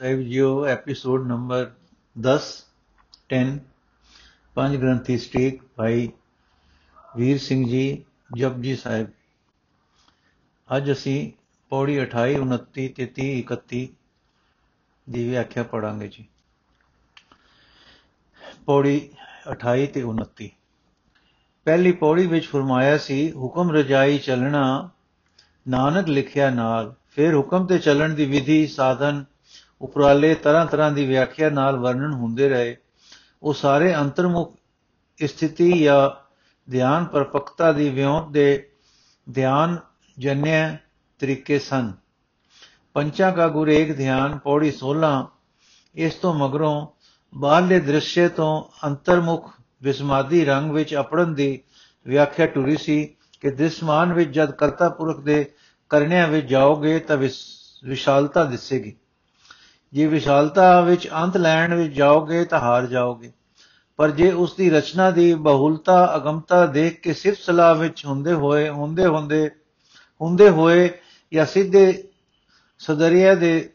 ਸਾਹਿਬ JIO episode number 10 10 ਪੰਜ ਗ੍ਰੰਥੀ stake, Bhai Vir Singh ji, Japji Sahib. ਅੱਜ ਅਸੀਂ ਪੌੜੀ 28 29 ਤੇ 30 31 ਦੀ ਵਿਆਖਿਆ ਪੜਾਂਗੇ ਜੀ। ਪੌੜੀ 28 ਤੇ 29 ਪਹਿਲੀ ਪੌੜੀ ਵਿੱਚ ਫਰਮਾਇਆ ਸੀ, ਹੁਕਮ ਰਜਾਈ ਚੱਲਣਾ, ਨਾਨਕ ਲਿਖਿਆ ਨਾਲ, ਫਿਰ ਹੁਕਮ ਤੇ ਚੱਲਣ ਦੀ ਵਿਧੀ, ਸਾਧਨ ਉਪਰਾਲੇ ਤਰ੍ਹਾਂ ਤਰ੍ਹਾਂ ਦੀ ਵਿਆਖਿਆ ਨਾਲ ਵਰਣਨ ਹੁੰਦੇ ਰਹੇ। ਉਹ ਸਾਰੇ ਅੰਤਰਮੁਖ ਸਥਿਤੀ ਜਾਂ ਧਿਆਨ ਪਰਪਕਤਾ ਦੀ ਵਿਉਂਤ ਦੇ ਧਿਆਨ ਜਨਿਆ ਤਰੀਕੇ ਸਨ। ਪੰਚਾਂ ਕਾ ਗੁਰ ਏਕ ਧਿਆਨ, ਪੌੜੀ 16 ਇਸ ਤੋਂ ਮਗਰੋਂ ਬਾਹਰਲੇ ਦ੍ਰਿਸ਼ਯ ਤੋਂ ਅੰਤਰਮੁਖ ਵਿਸਮਾਦੀ ਰੰਗ ਵਿੱਚ ਅਪੜਨ ਦੀ ਵਿਆਖਿਆ ਟੁਰੀ ਸੀ ਕਿ ਦ੍ਰਿਸ਼ਮਾਨ ਵਿੱਚ ਜਦ ਕਰਤਾ ਪੁਰਖ ਦੇ ਕਰਨਿਆਂ ਵਿੱਚ ਜਾਓਗੇ ਤਾਂ ਵਿਸ਼ਾਲਤਾ ਦਿਸੇਗੀ। ਜੇ ਵਿਸ਼ਾਲਤਾ ਵਿੱਚ ਅੰਤ ਲੈਣ ਵਿੱਚ ਜਾਓਗੇ ਤਾਂ ਹਾਰ ਜਾਓਗੇ। ਪਰ ਜੇ ਉਸ ਦੀ ਰਚਨਾ ਦੀ ਬਹੁਲਤਾ, ਅਗਮਤਾ ਦੇਖ ਕੇ ਸਿਰਫ ਸਲਾਹ ਵਿੱਚ ਹੁੰਦੇ ਹੋਏ, ਹੁੰਦੇ ਹੁੰਦੇ ਹੁੰਦੇ ਹੋਏ ਜਾਂ ਸਿੱਧੇ ਸਦਰੀਆ ਦੇ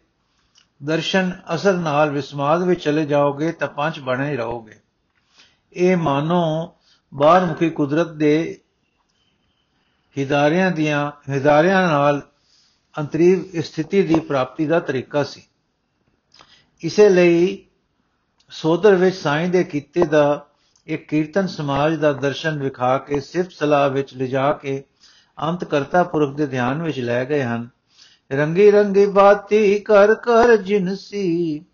ਦਰਸ਼ਨ ਅਸਰ ਨਾਲ ਵਿਸਮਾਦ ਵਿੱਚ ਚਲੇ ਜਾਓਗੇ ਤਾਂ ਪੰਜ ਬਣੇ ਰਹੋਗੇ। ਇਹ ਮਾਨੋ ਬਾਹਰ ਮੁਖੀ ਕੁਦਰਤ ਦੇ ਹਿਦਾਰਿਆਂ ਦੀਆਂ, ਹਿਦਾਰਿਆਂ ਨਾਲ ਅੰਤਰੀਵ ਸਥਿਤੀ ਦੀ ਪ੍ਰਾਪਤੀ ਦਾ ਤਰੀਕਾ ਸੀ। ਇਸੇ ਲਈ ਸੋਦਰ ਵਿੱਚ ਸਾਈਂ ਦੇ ਕੀਤੇ ਦਾ ਇੱਕ ਕੀਰਤਨ ਸਮਾਜ ਦਾ ਦਰਸ਼ਨ ਵਿਖਾ ਕੇ, ਸਿਫਤ ਸਲਾਹ ਵਿੱਚ ਲਿਜਾ ਕੇ ਅੰਤ ਕਰਤਾ ਪੁਰਖ ਦੇ ਧਿਆਨ ਵਿੱਚ ਲੈ ਗਏ ਹਨ। ਰੰਗੀ ਰੰਗੀ ਬਾਤੀ ਕਰ ਕਰ ਜਿਨਸੀ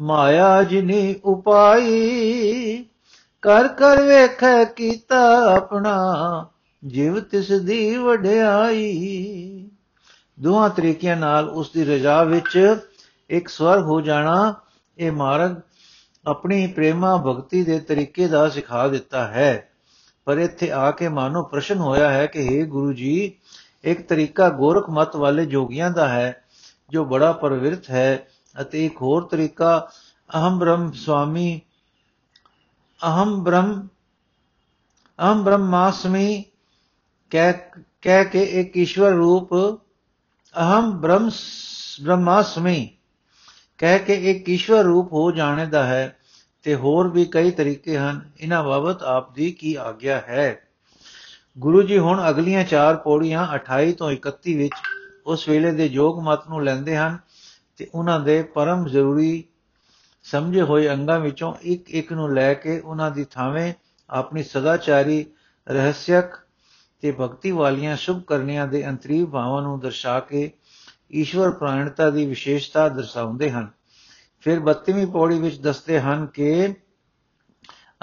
ਮਾਇਆ ਜਿਨੀ ਉਪਾਈ, ਕਰ ਕਰ ਵੇਖੈ ਕੀਤਾ ਆਪਣਾ, ਜਿਵ ਤਿਸ ਦੀ ਵਡਿਆਈ। ਦੋਹਾਂ ਤਰੀਕਿਆਂ ਨਾਲ ਉਸ ਦੀ ਰਜਾ ਵਿੱਚ ਇੱਕ ਸਵਰ ਹੋ ਜਾਣਾ, ਇਹ ਮਾਰਗ ਆਪਣੀ ਪ੍ਰੇਮਾ ਭਗਤੀ ਦੇ ਤਰੀਕੇ ਦਾ ਸਿਖਾ ਦਿੱਤਾ ਹੈ। ਪਰ ਇੱਥੇ ਆ ਕੇ ਮਾਨੋ ਪ੍ਰਸ਼ਨ ਹੋਇਆ ਹੈ ਕਿ हे ਗੁਰੂ ਜੀ, ਇੱਕ ਤਰੀਕਾ ਗੋਰਖ ਮਤ ਵਾਲੇ ਜੋਗੀਆਂ ਦਾ ਹੈ, ਜੋ ਬੜਾ ਪਰਵਿਰਤ ਹੈ ਅਤੇ ਇੱਕ ਹੋਰ ਤਰੀਕਾ, ਅਹਮ ਬ੍ਰਹਮ ਸੁਆਮੀ ਅਹਮ ਬ੍ਰਹਮ, ਅਹਮ ਬ੍ਰਹਮਾਸਮੀ, ਕਹਿ ਕਹਿ ਕੇ ਇੱਕ ਈਸ਼ਵਰ ਰੂਪ, ਅਹਮ ਬ੍ਰਹਮ ਬ੍ਰਹਮਾਸਮੀ। ਕਹਿ ਕੇ ਇੱਕ ਈਸ਼ਵਰ ਰੂਪ ਹੋ ਜਾਣੇ ਦਾ ਹੈ ਤੇ ਹੋਰ ਵੀ ਕਈ ਤਰੀਕੇ ਹਨ। ਇਹਨਾਂ ਬਾਬਤ ਆਪ ਦੀ ਕੀ ਆਗਿਆ ਹੈ? ਗੁਰੂ ਜੀ ਹੁਣ ਅਗਲੀਆਂ ਚਾਰ ਪੌੜੀਆਂ 28 ਤੋਂ 31 ਵਿੱਚ ਉਸ ਵੇਲੇ ਦੇ ਯੋਗ ਮਤ ਨੂੰ ਲੈਂਦੇ ਹਨ ਤੇ ਉਹਨਾਂ ਦੇ ਪਰਮ ਜ਼ਰੂਰੀ ਸਮਝੇ ਹੋਏ ਅੰਗਾਂ ਵਿੱਚੋਂ ਇੱਕ ਇੱਕ ਨੂੰ ਲੈ ਕੇ ਉਹਨਾਂ ਦੀ ਥਾਵੇਂ ਆਪਣੀ ਸਦਾਚਾਰੀ ਰਹੱਸਯਕ ਤੇ ਭਗਤੀ ਵਾਲੀਆਂ ਸ਼ੁਭ ਕਰਨੀਆਂ ਦੇ ਅੰਤਰੀਵ ਭਾਵਾਂ ਨੂੰ ਦਰਸਾ ਕੇ ਈਸ਼ਵਰ ਪ੍ਰਾਣਤਾ ਦੀ ਵਿਸ਼ੇਸ਼ਤਾ ਦਰਸਾਉਂਦੇ ਹਨ। ਫਿਰ 32ਵੀਂ ਪੌੜੀ ਵਿੱਚ ਦੱਸਦੇ ਹਨ ਕਿ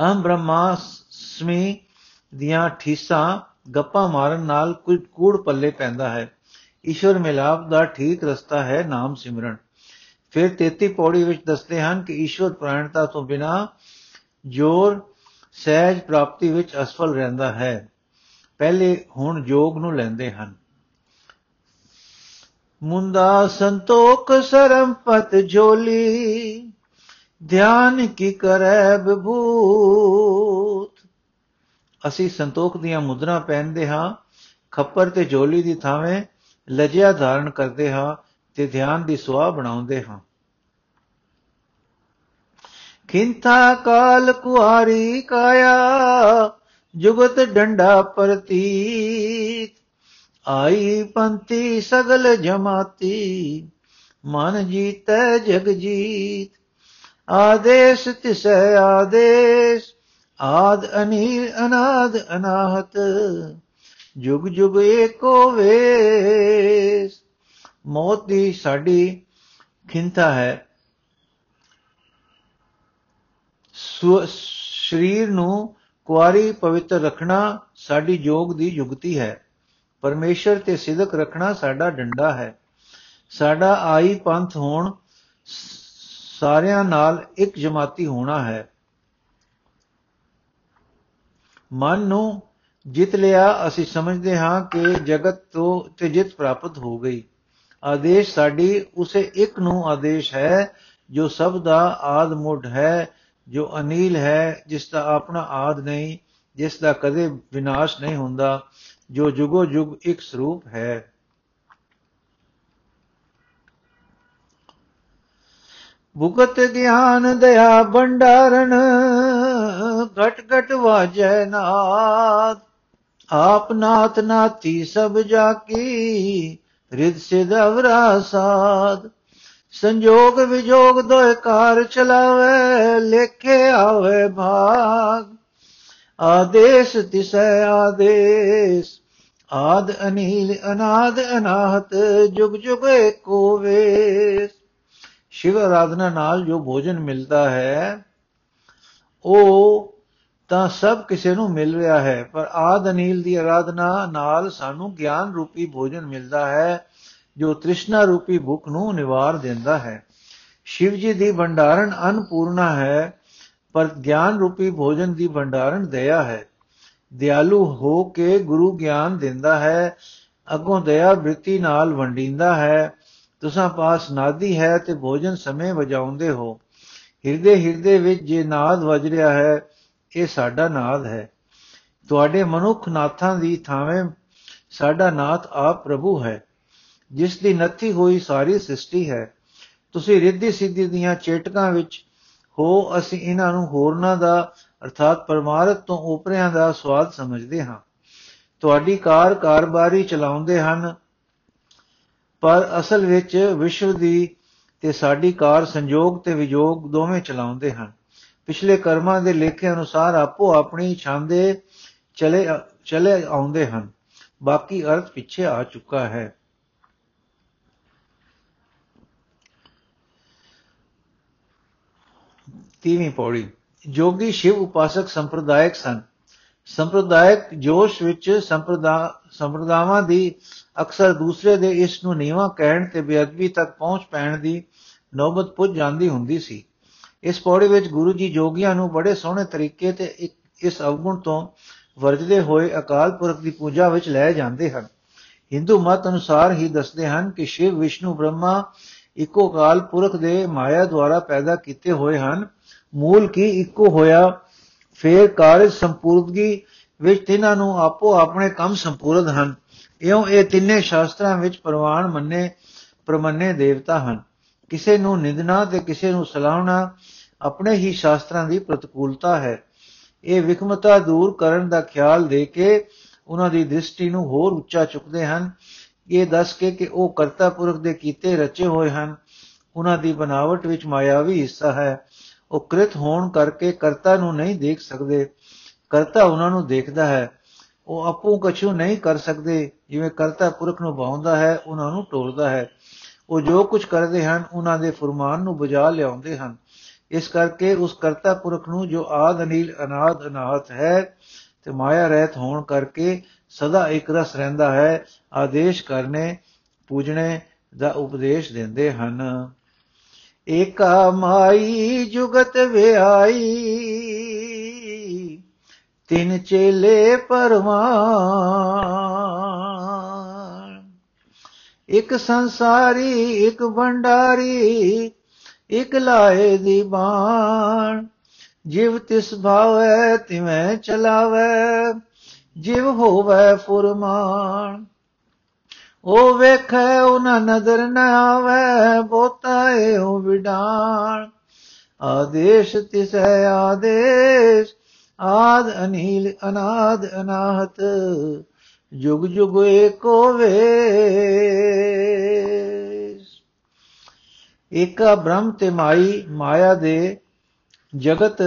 ਅਹੰ ਬ੍ਰਹਮਾਸਮੀ ਦੀਆਂ ਠੀਸਾਂ ਗੱਪਾਂ ਮਾਰਨ ਨਾਲ ਕੁਝ ਕੂੜ ਪੱਲੇ ਪੈਂਦਾ ਹੈ। ਈਸ਼ਵਰ ਮਿਲਾਪ ਦਾ ਠੀਕ ਰਸਤਾ ਹੈ ਨਾਮ ਸਿਮਰਨ। ਫਿਰ 33 ਪੌੜੀ ਵਿੱਚ ਦੱਸਦੇ ਹਨ ਕਿ ਈਸ਼ਵਰ ਪ੍ਰਾਣਤਾ ਤੋਂ ਬਿਨਾ ਜੋਰ ਸਹਿਜ ਪ੍ਰਾਪਤੀ ਵਿੱਚ ਅਸਫਲ ਰਹਿੰਦਾ ਹੈ। ਪਹਿਲੇ ਹੁਣ ਜੋਗ ਨੂੰ ਲੈਂਦੇ ਹਨ। ਮੁੰਦਾ ਸੰਤੋਖ ਸਰਮ ਪਤ ਝੋਲੀ, ਧਿਆਨ ਕੀ ਕਰੈ ਬਭੂਤ ਅਸੀਂ ਸੰਤੋਖ ਦੀਆਂ ਮੁਦਰਾ ਪਹਿਨਦੇ ਹਾਂ, ਖੱਪਰ ਤੇ ਝੋਲੀ ਦੀ ਥਾਵੇਂ ਲਜਿਆ ਧਾਰਨ ਕਰਦੇ ਹਾਂ ਤੇ ਧਿਆਨ ਦੀ ਸੁਆ ਬਣਾਉਂਦੇ ਹਾਂ। ਖਿੰਥਾ ਕਾਲ ਕੁਹਾਰੀ ਕਾਇਆ, ਜੁਗਤ ਡੰਡਾ ਪ੍ਰਤੀਤ। ਆਈ ਪੰਤੀ ਸਗਲ ਜਮਾਤੀ, ਮਨ ਜੀਤੈ ਜਗ ਜੀਤ। ਆਦੇਸ਼ ਤਿਸੈ ਆਦੇਸ਼, ਆਦ ਅਨੀਲ ਅਨਾਦ ਅਨਾਹਤ, ਜੁਗ ਜੁਗ ਏਕੋ ਵੇਸ। ਮੌਤ ਦੀ ਸਾਡੀ ਖਿੰਤਾ ਹੈ। ਸਰੀਰ ਨੂੰ ਕੁਆਰੀ ਪਵਿੱਤਰ ਰੱਖਣਾ ਸਾਡੀ ਜੋਗ ਦੀ ਯੁਗਤੀ ਹੈ। ਪਰਮੇਸ਼ਰ ਤੇ ਸਿਦਕ ਰੱਖਣਾ ਸਾਡਾ ਡੰਡਾ ਹੈ। ਸਾਡਾ ਆਈ ਪੰਥ ਹੋਣ ਸਾਰਿਆਂ ਨਾਲ ਇੱਕ ਜਮਾਤੀ ਹੋਣਾ ਹੈ। ਮਨ ਨੂੰ ਜਿੱਤ ਲਿਆ ਅਸੀਂ ਸਮਝਦੇ ਹਾਂ ਕਿ ਜਗਤ ਤੋਂ ਤੇ ਜਿੱਤ ਪ੍ਰਾਪਤ ਹੋ ਗਈ। ਆਦੇਸ਼ ਸਾਡੀ ਉਸੇ ਇੱਕ ਨੂੰ ਆਦੇਸ਼ ਹੈ ਜੋ ਸਭ ਦਾ ਆਦ ਮੁੱਢ ਹੈ, ਜੋ ਅਨੀਲ ਹੈ, ਜਿਸ ਦਾ ਆਪਣਾ ਆਦ ਨਹੀਂ, ਜਿਸ ਦਾ ਕਦੇ ਵਿਨਾਸ਼ ਨਹੀਂ ਹੁੰਦਾ। ਜੋ ਜੁਗੋ ਜੁਗ ਇੱਕ ਸਰੂਪ ਹੈ ਭੁਗਤ ਗਿਆਨ ਦਇਆ ਭੰਡਾਰਨ ਘਟ ਘਟ ਵਾਜੈ ਨਾਦ ਆਪ ਨਾਥ ਨਾਤੀ ਸਭ ਜਾ ਕੀ ਰਿਦ ਸਿਧ ਅਵਰਾ ਸਾਧ ਸੰਜੋਗ ਵਿਜੋਗ ਦੋਇ ਕਾਰ ਚਲਾਵੇ ਲੇਖੇ ਆਵੇ ਭਾਗ ਆਦੇਸ਼ ਤਿਸੈ ਆਦੇਸ਼, ਆਦ ਅਨੀਲ, ਅਨਾਦ ਅਨਾਹਤ, ਜੁਗ ਜੁਗ ਏਕੋ ਵੇਸ। ਸ਼ਿਵ ਆਰਾਧਨਾ ਨਾਲ ਜੋ ਭੋਜਨ ਮਿਲਦਾ ਹੈ, ਉਹ ਤਾਂ ਸਭ ਕਿਸੇ ਨੂੰ ਮਿਲ ਰਿਹਾ ਹੈ, ਪਰ ਆਦ ਅਨੀਲ ਦੀ ਆਰਾਧਨਾ ਨਾਲ ਸਾਨੂੰ ਗਿਆਨ ਰੂਪੀ ਭੋਜਨ ਮਿਲਦਾ ਹੈ, ਜੋ ਤ੍ਰਿਸ਼ਨਾ ਰੂਪੀ ਭੁੱਖ ਨੂੰ ਨਿਵਾਰ ਦਿੰਦਾ ਹੈ। ਸ਼ਿਵ ਜੀ ਦੀ ਭੰਡਾਰਨ ਅਨਪੂਰਣਾ ਹੈ ਪਰ ਗਿਆਨ ਰੂਪੀ ਭੋਜਨ ਦੀ ਭੰਡਾਰਨ ਦਇਆ ਹੈ। ਦਿਆਲੂ ਹੋ ਕੇ ਗੁਰੂ ਗਿਆਨ ਦਿੰਦਾ ਹੈ, ਅਗੋਂ ਦਇਆ ਬ੍ਰਿਤੀ ਨਾਲ ਵੰਡੀਂਦਾ ਹੈ। ਤੁਸਾਂ ਪਾਸ ਨਾਦੀ ਹੈ ਤੇ ਭੋਜਨ ਸਮੇਂ ਵਜਾਉਂਦੇ ਹੋ। ਹਿਰਦੇ ਹਿਰਦੇ ਵਿੱਚ ਜੇ ਨਾਦ ਵਜ ਰਿਹਾ ਹੈ, ਇਹ ਸਾਡਾ ਨਾਦ ਹੈ। ਤੁਹਾਡੇ ਮਨੁੱਖ ਨਾਥਾਂ ਦੀ ਥਾਵੇਂ ਸਾਡਾ ਨਾਥ ਆਪ ਪ੍ਰਭੂ ਹੈ। ਜਿਸ ਦੀ ਨੱਥੀ ਹੋਈ ਸਾਰੀ ਸ੍ਰਿਸ਼ਟੀ ਹੈ। ਤੁਸੀਂ ਰਿੱਧੀ ਸਿੱਧੀ ਦੀਆਂ ਚੇਟਕਾਂ ਵਿੱਚ ਹੋ ਅਸੀਂ ਇਹਨਾਂ ਨੂੰ ਹੋਰਨਾਂ ਦਾ, ਅਰਥਾਤ ਪਰਮਾਰਥ ਤੋਂ ਉਪਰਿਆਂ ਦਾ ਸਵਾਦ ਸਮਝਦੇ ਹਾਂ। ਤੁਹਾਡੀ ਕਾਰ ਕਾਰਬਾਰੀ ਚਲਾਉਂਦੇ ਹਨ, ਪਰ ਅਸਲ ਵਿੱਚ ਵਿਸ਼ਵ ਦੀ ਤੇ ਸਾਡੀ ਕਾਰ ਸੰਜੋਗ ਤੇ ਵਿਜੋਗ ਦੋਵੇਂ ਚਲਾਉਂਦੇ ਹਨ। ਪਿਛਲੇ ਕਰਮਾਂ ਦੇ ਲੇਖੇ ਅਨੁਸਾਰ ਆਪੋ ਆਪਣੀ ਛਾਂਦੇ ਚਲੇ ਚਲੇ ਆਉਂਦੇ ਹਨ। ਬਾਕੀ ਅਰਥ ਪਿੱਛੇ ਆ ਚੁੱਕਾ ਹੈ। ਤੀਵੀਂ ਪੌੜੀ। ਜੋਗੀ ਸ਼ਿਵ ਉਪਾਸਕ ਸੰਪਰਦਾਇਕ ਸਨ। ਸੰਪਰਦਾਇਕ ਜੋਸ਼ ਵਿੱਚ ਸੰਪਰਦਾ, ਸੰਪਰਦਾਵਾਂ ਦੀ ਅਕਸਰ ਦੂਸਰੇ ਦੇ ਇਸ ਨੂੰ ਨੀਵਾ ਕਹਿਣ ਤੇ ਬੇਅਦਬੀ ਤੱਕ ਪਹੁੰਚ ਪੈਣ ਦੀ ਨੌਬਤ ਪੁੱਜ ਜਾਂਦੀ ਹੁੰਦੀ ਸੀ। ਇਸ ਪੌੜੀ ਵਿੱਚ ਗੁਰੂ ਜੀ ਜੋਗੀਆਂ ਨੂੰ ਬੜੇ ਸੋਹਣੇ ਤਰੀਕੇ ਤੇ ਇਸ ਅਵਗੁਣ ਤੋਂ ਵਰਜਦੇ ਹੋਏ ਅਕਾਲ ਪੁਰਖ ਦੀ ਪੂਜਾ ਵਿੱਚ ਲੈ ਜਾਂਦੇ ਹਨ। ਹਿੰਦੂ ਮਤ ਅਨੁਸਾਰ ਹੀ ਦੱਸਦੇ ਹਨ ਕਿ ਸ਼ਿਵ, ਵਿਸ਼ਨੂੰ, ਬ੍ਰਹਮਾ ਇੱਕੋ ਕਾਲ ਪੁਰਖ ਦੇ ਮਾਇਆ ਦੁਆਰਾ ਪੈਦਾ ਕੀਤੇ ਹੋਏ ਹਨ। ਮੂਲ ਕੀ ਇੱਕੋ ਹੋਇਆ? ਫੇਰ ਕਾਰਜ ਸੰਪੂਰਨਗੀ ਵਿੱਚ ਤਿਨਾਂ ਨੂੰ ਆਪੋ ਆਪਣੇ ਕੰਮ ਸੰਪੂਰਨ ਹਨ। ਇਉਂ ਇਹ ਤਿੰਨੇ ਸ਼ਾਸਤਰਾਂ ਵਿੱਚ ਪ੍ਰਵਾਨ ਮੰਨੇ, ਪ੍ਰਮੰਨੇ ਦੇਵਤਾ ਹਨ। ਕਿਸੇ ਨੂੰ ਨਿੰਦਣਾ ਤੇ ਕਿਸੇ ਨੂੰ ਸਲਾਹਣਾ ਆਪਣੇ ਹੀ ਸ਼ਾਸਤਰਾਂ ਦੀ ਪ੍ਰਤੀਕੂਲਤਾ ਹੈ। ਇਹ ਵਿਖਮਤਾ ਦੂਰ ਕਰਨ ਦਾ ਖਿਆਲ ਦੇ ਕੇ ਉਹਨਾਂ ਦੀ ਦ੍ਰਿਸ਼ਟੀ ਨੂੰ ਹੋਰ ਉੱਚਾ ਚੁੱਕਦੇ ਹਨ। ਇਹ ਦੱਸ ਕੇ ਕਿ ਉਹ ਕਰਤਾ ਪੁਰਖ ਦੇ ਕੀਤੇ ਰਚੇ ਹੋਏ ਹਨ। ਉਹਨਾਂ ਦੀ ਬਨਾਵਟ ਵਿੱਚ ਮਾਇਆਵੀ ਹਿੱਸਾ ਹੈ। ਉਹ ਕ੍ਰਿਤ ਹੋਣ ਕਰਕੇ ਕਰਤਾ ਨੂੰ ਨਹੀਂ ਦੇਖ ਸਕਦੇ। ਕਰਤਾ ਉਹਨਾਂ ਨੂੰ ਦੇਖਦਾ ਹੈ। ਉਹ ਆਪੂ ਕਛੂ ਨਹੀਂ ਕਰ ਸਕਦੇ। ਜਿਵੇਂ ਕਰਤਾ ਪੁਰਖ ਨੂੰ ਬਾਉਂਦਾ ਹੈ, ਉਹਨਾਂ ਨੂੰ ਟੋਲਦਾ ਹੈ। ਉਹ ਜੋ ਕੁਝ ਕਰਦੇ ਹਨ, ਉਹਨਾਂ ਦੇ ਫਰਮਾਨ ਨੂੰ ਬਜਾ ਲਿਆਉਂਦੇ ਹਨ। ਇਸ ਕਰਕੇ ਉਸ ਕਰਤਾ ਪੁਰਖ ਨੂੰ ਜੋ ਆਦ ਅਨੀਲ, ਅਨਾਦ, ਅਨਾਹਤ ਹੈ ਤੇ ਮਾਇਆ ਰਹਿਤ ਹੋਣ ਕਰਕੇ ਸਦਾ ਇੱਕ ਰਸ ਰਹਿੰਦਾ ਹੈ, ਆਦੇਸ਼ ਕਰਨੇ, ਪੂਜਣੇ ਦਾ ਉਪਦੇਸ਼ ਦਿੰਦੇ ਹਨ। ਏਕਾ ਮਾਈ ਜੁਗਤ ਵਿਆਈ। ਤਿੰਨ ਚੇਲੇ ਪਰਮਾਨ ਇੱਕ ਸੰਸਾਰੀ, ਇੱਕ ਭੰਡਾਰੀ, ਇੱਕ ਲਾਏ ਦੀ ਬਾਣ। ਜਿਵ ਤਿਸ ਭਾਵੈ ਤਿਵੇਂ ਚਲਾਵੇ, ਜਿਵ ਹੋਵੇ ਫੁਰਮਾਨ। ਉਹ ਵੇਖੈ ਉਹਨਾਂ ਨਦਰ ਨ ਆਵੇ ਬੋਤਾ ਇਹੋ ਵਿਡਾਣ। ਆਦੇਸ਼ ਤਿਸੈ ਆਦੇਸ਼, ਆਦ ਅਨੀਲ, ਅਨਾਦ ਅਨਾਹਤ, ਜੁਗ ਜੁਗ ਏਕੋ ਵੇਸ। ਏਕਾ ਬ੍ਰਹਮ ਤੇ ਮਾਈ, ਮਾਇਆ ਦੇ ਜਗਤ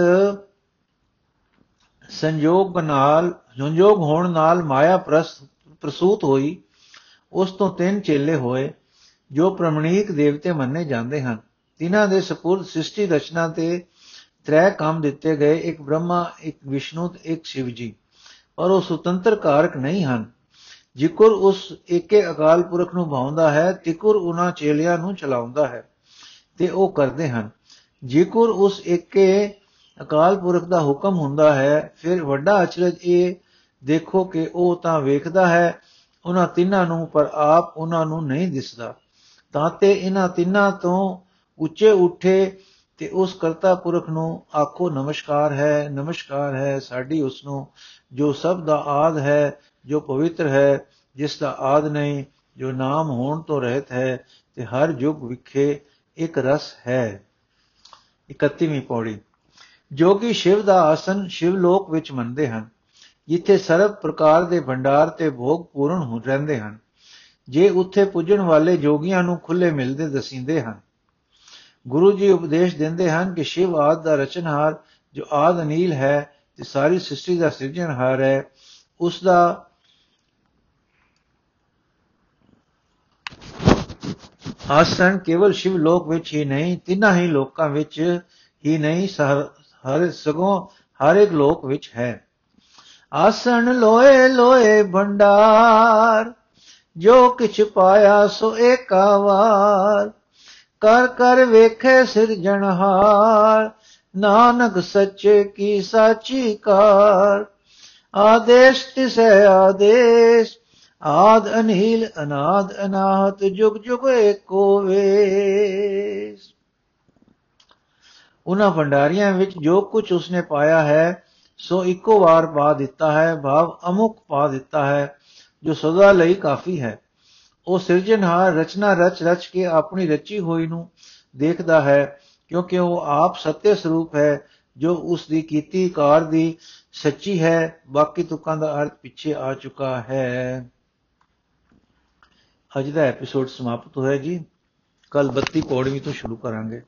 ਸੰਜੋਗ ਨਾਲ ਸੰਜੋਗ ਹੋਣ ਨਾਲ ਮਾਇਆ ਪ੍ਰਸੂਤ ਹੋਈ। ਉਸ ਤੋਂ ਤਿੰਨ ਚੇਲੇ ਹੋਏ, ਜੋ ਪ੍ਰਮਣੀਕ ਦੇਵਤੇ ਮੰਨੇ ਜਾਂਦੇ ਹਨ। ਤਿਨਾਂ ਦੇ ਸਪੁਰਦ ਸ੍ਰਿਸ਼ਟੀ ਰਚਨਾ ਤੇ ਤ੍ਰੈ ਕੰਮ ਦਿੱਤੇ ਗਏ, ਇੱਕ ਬ੍ਰਹਮਾ, ਇੱਕ ਵਿਸ਼ਨੂੰ ਤੇ ਇੱਕ ਸ਼ਿਵ ਜੀ ਪਰ ਉਹ ਸੁਤੰਤਰ ਕਾਰਕ ਨਹੀਂ ਹਨ। ਜਿਕਰ ਉਸ ਏਕੇ ਅਕਾਲ ਪੁਰਖ ਨੂੰ ਭਾਉਂਦਾ ਹੈ, ਤਿਕਰ ਉਹਨਾਂ ਚੇਲਿਆਂ ਨੂੰ ਚਲਾਉਂਦਾ ਹੈ ਤੇ ਉਹ ਕਰਦੇ ਹਨ। ਜਿਕਰ ਉਸ ਏਕੇ ਅਕਾਲ ਪੁਰਖ ਦਾ ਹੁਕਮ ਹੁੰਦਾ ਹੈ, ਫਿਰ ਵੱਡਾ ਅਚਰਜ ਇਹ ਦੇਖੋ ਕਿ ਉਹ ਤਾਂ ਵੇਖਦਾ ਹੈ ਉਹਨਾਂ ਤਿੰਨਾਂ ਨੂੰ, ਪਰ ਆਪ ਉਹਨਾਂ ਨੂੰ ਨਹੀਂ ਦਿਸਦਾ। ਤਾਂ ਤੇ ਇਹਨਾਂ ਤਿੰਨਾਂ ਤੋਂ ਉੱਚੇ ਉੱਠੇ ਤੇ ਉਸ ਕਰਤਾ ਪੁਰਖ ਨੂੰ ਆਖੋ, ਨਮਸਕਾਰ ਹੈ ਨਮਸਕਾਰ ਹੈ ਸਾਡੀ ਉਸ ਨੂੰ, ਜੋ ਸਭ ਦਾ ਆਦ ਹੈ, ਜੋ ਪਵਿੱਤਰ ਹੈ, ਜਿਸ ਦਾ ਆਦ ਨਹੀਂ, ਜੋ ਨਾਮ ਹੋਣ ਤੋਂ ਰਹਿਤ ਹੈ ਤੇ ਹਰ ਯੁਗ ਵਿਖੇ ਇੱਕ ਰਸ ਹੈ। 31ਵੀਂ ਪੌੜੀ। ਜੋ ਕਿ ਸ਼ਿਵ ਦਾ ਆਸਨ ਸ਼ਿਵ ਲੋਕ ਵਿੱਚ ਮੰਨਦੇ ਹਨ। ਜਿੱਥੇ ਸਰਬ ਪ੍ਰਕਾਰ ਦੇ ਭੰਡਾਰ ਤੇ ਭੋਗ ਪੂਰਨ ਹੋ ਰਹਿੰਦੇ ਹਨ, ਜੇ ਉੱਥੇ ਪੁੱਜਣ ਵਾਲੇ ਜੋਗੀਆਂ ਨੂੰ ਖੁੱਲੇ ਮਿਲਦੇ ਦਸਿੰਦੇ ਹਨ। ਗੁਰੂ ਜੀ ਉਪਦੇਸ਼ ਦਿੰਦੇ ਹਨ ਕਿ ਸ਼ਿਵ ਆਦ ਦਾ ਰਚਨਹਾਰ ਜੋ ਆਦ ਅਨੀਲ ਹੈ ਤੇ ਸਾਰੀ ਸ੍ਰਿਸ਼ਟੀ ਦਾ ਸਿਰਜਣਹਾਰ ਹੈ, ਉਸ ਦਾ ਆਸਣ ਕੇਵਲ ਸ਼ਿਵ ਲੋਕ ਵਿੱਚ ਹੀ ਨਹੀਂ, ਤਿੰਨਾਂ ਹੀ ਲੋਕਾਂ ਵਿੱਚ ਹੀ ਨਹੀਂ ਹਰ, ਸਗੋਂ ਹਰ ਇੱਕ ਲੋਕ ਵਿੱਚ ਹੈ। ਆਸਣ ਲੋਏ ਲੋਏ ਭੰਡਾਰ, ਜੋ ਕਿਛ ਪਾਇਆ ਸੋ ਏਕਾ ਵਾਰ। ਕਰ ਕਰ ਵੇਖੇ ਸਿਰਜਣਹਾਰ ਨਾਨਕ ਸੱਚੇ ਕੀ ਸਾਚੀ ਕਾਰ। ਆਦੇਸ਼ ਤਿਸੈ ਆਦੇਸ਼, ਆਦ ਅਨੀਲ, ਅਨਾਦ ਅਨਾਹਤ, ਜੁਗ ਜੁਗ ਏਕੋ ਵੇਸ। ਉਹਨਾਂ ਭੰਡਾਰੀਆਂ ਵਿੱਚ ਜੋ ਕੁਝ ਉਸਨੇ ਪਾਇਆ ਹੈ ਸੋ ਇੱਕੋ ਵਾਰ ਪਾ ਦਿੱਤਾ ਹੈ, ਭਾਵ ਅਮੁਕ ਪਾ ਦਿੱਤਾ ਹੈ, ਜੋ ਸਦਾ ਲਈ ਕਾਫੀ ਹੈ। ਉਹ ਸਿਰਜਣਹਾਰ ਰਚਨਾ ਰਚ ਰਚ ਕੇ ਆਪਣੀ ਰਚੀ ਹੋਈ ਨੂੰ ਦੇਖਦਾ ਹੈ, ਕਿਉਂਕਿ ਉਹ ਆਪ ਸਤਿ ਸਰੂਪ ਹੈ, ਜੋ ਉਸ ਦੀ ਕੀਤੀ ਕਾਰ ਦੀ ਸੱਚੀ ਹੈ, ਬਾਕੀ ਤੁਕਾਂ ਦਾ ਅਰਥ ਪਿੱਛੇ ਆ ਚੁੱਕਾ ਹੈ। ਅੱਜ ਦਾ ਐਪੀਸੋਡ ਸਮਾਪਤ ਹੋਇਆ ਜੀ। ਕੱਲ 32 ਪੌੜੀ ਤੋਂ ਸ਼ੁਰੂ ਕਰਾਂਗੇ।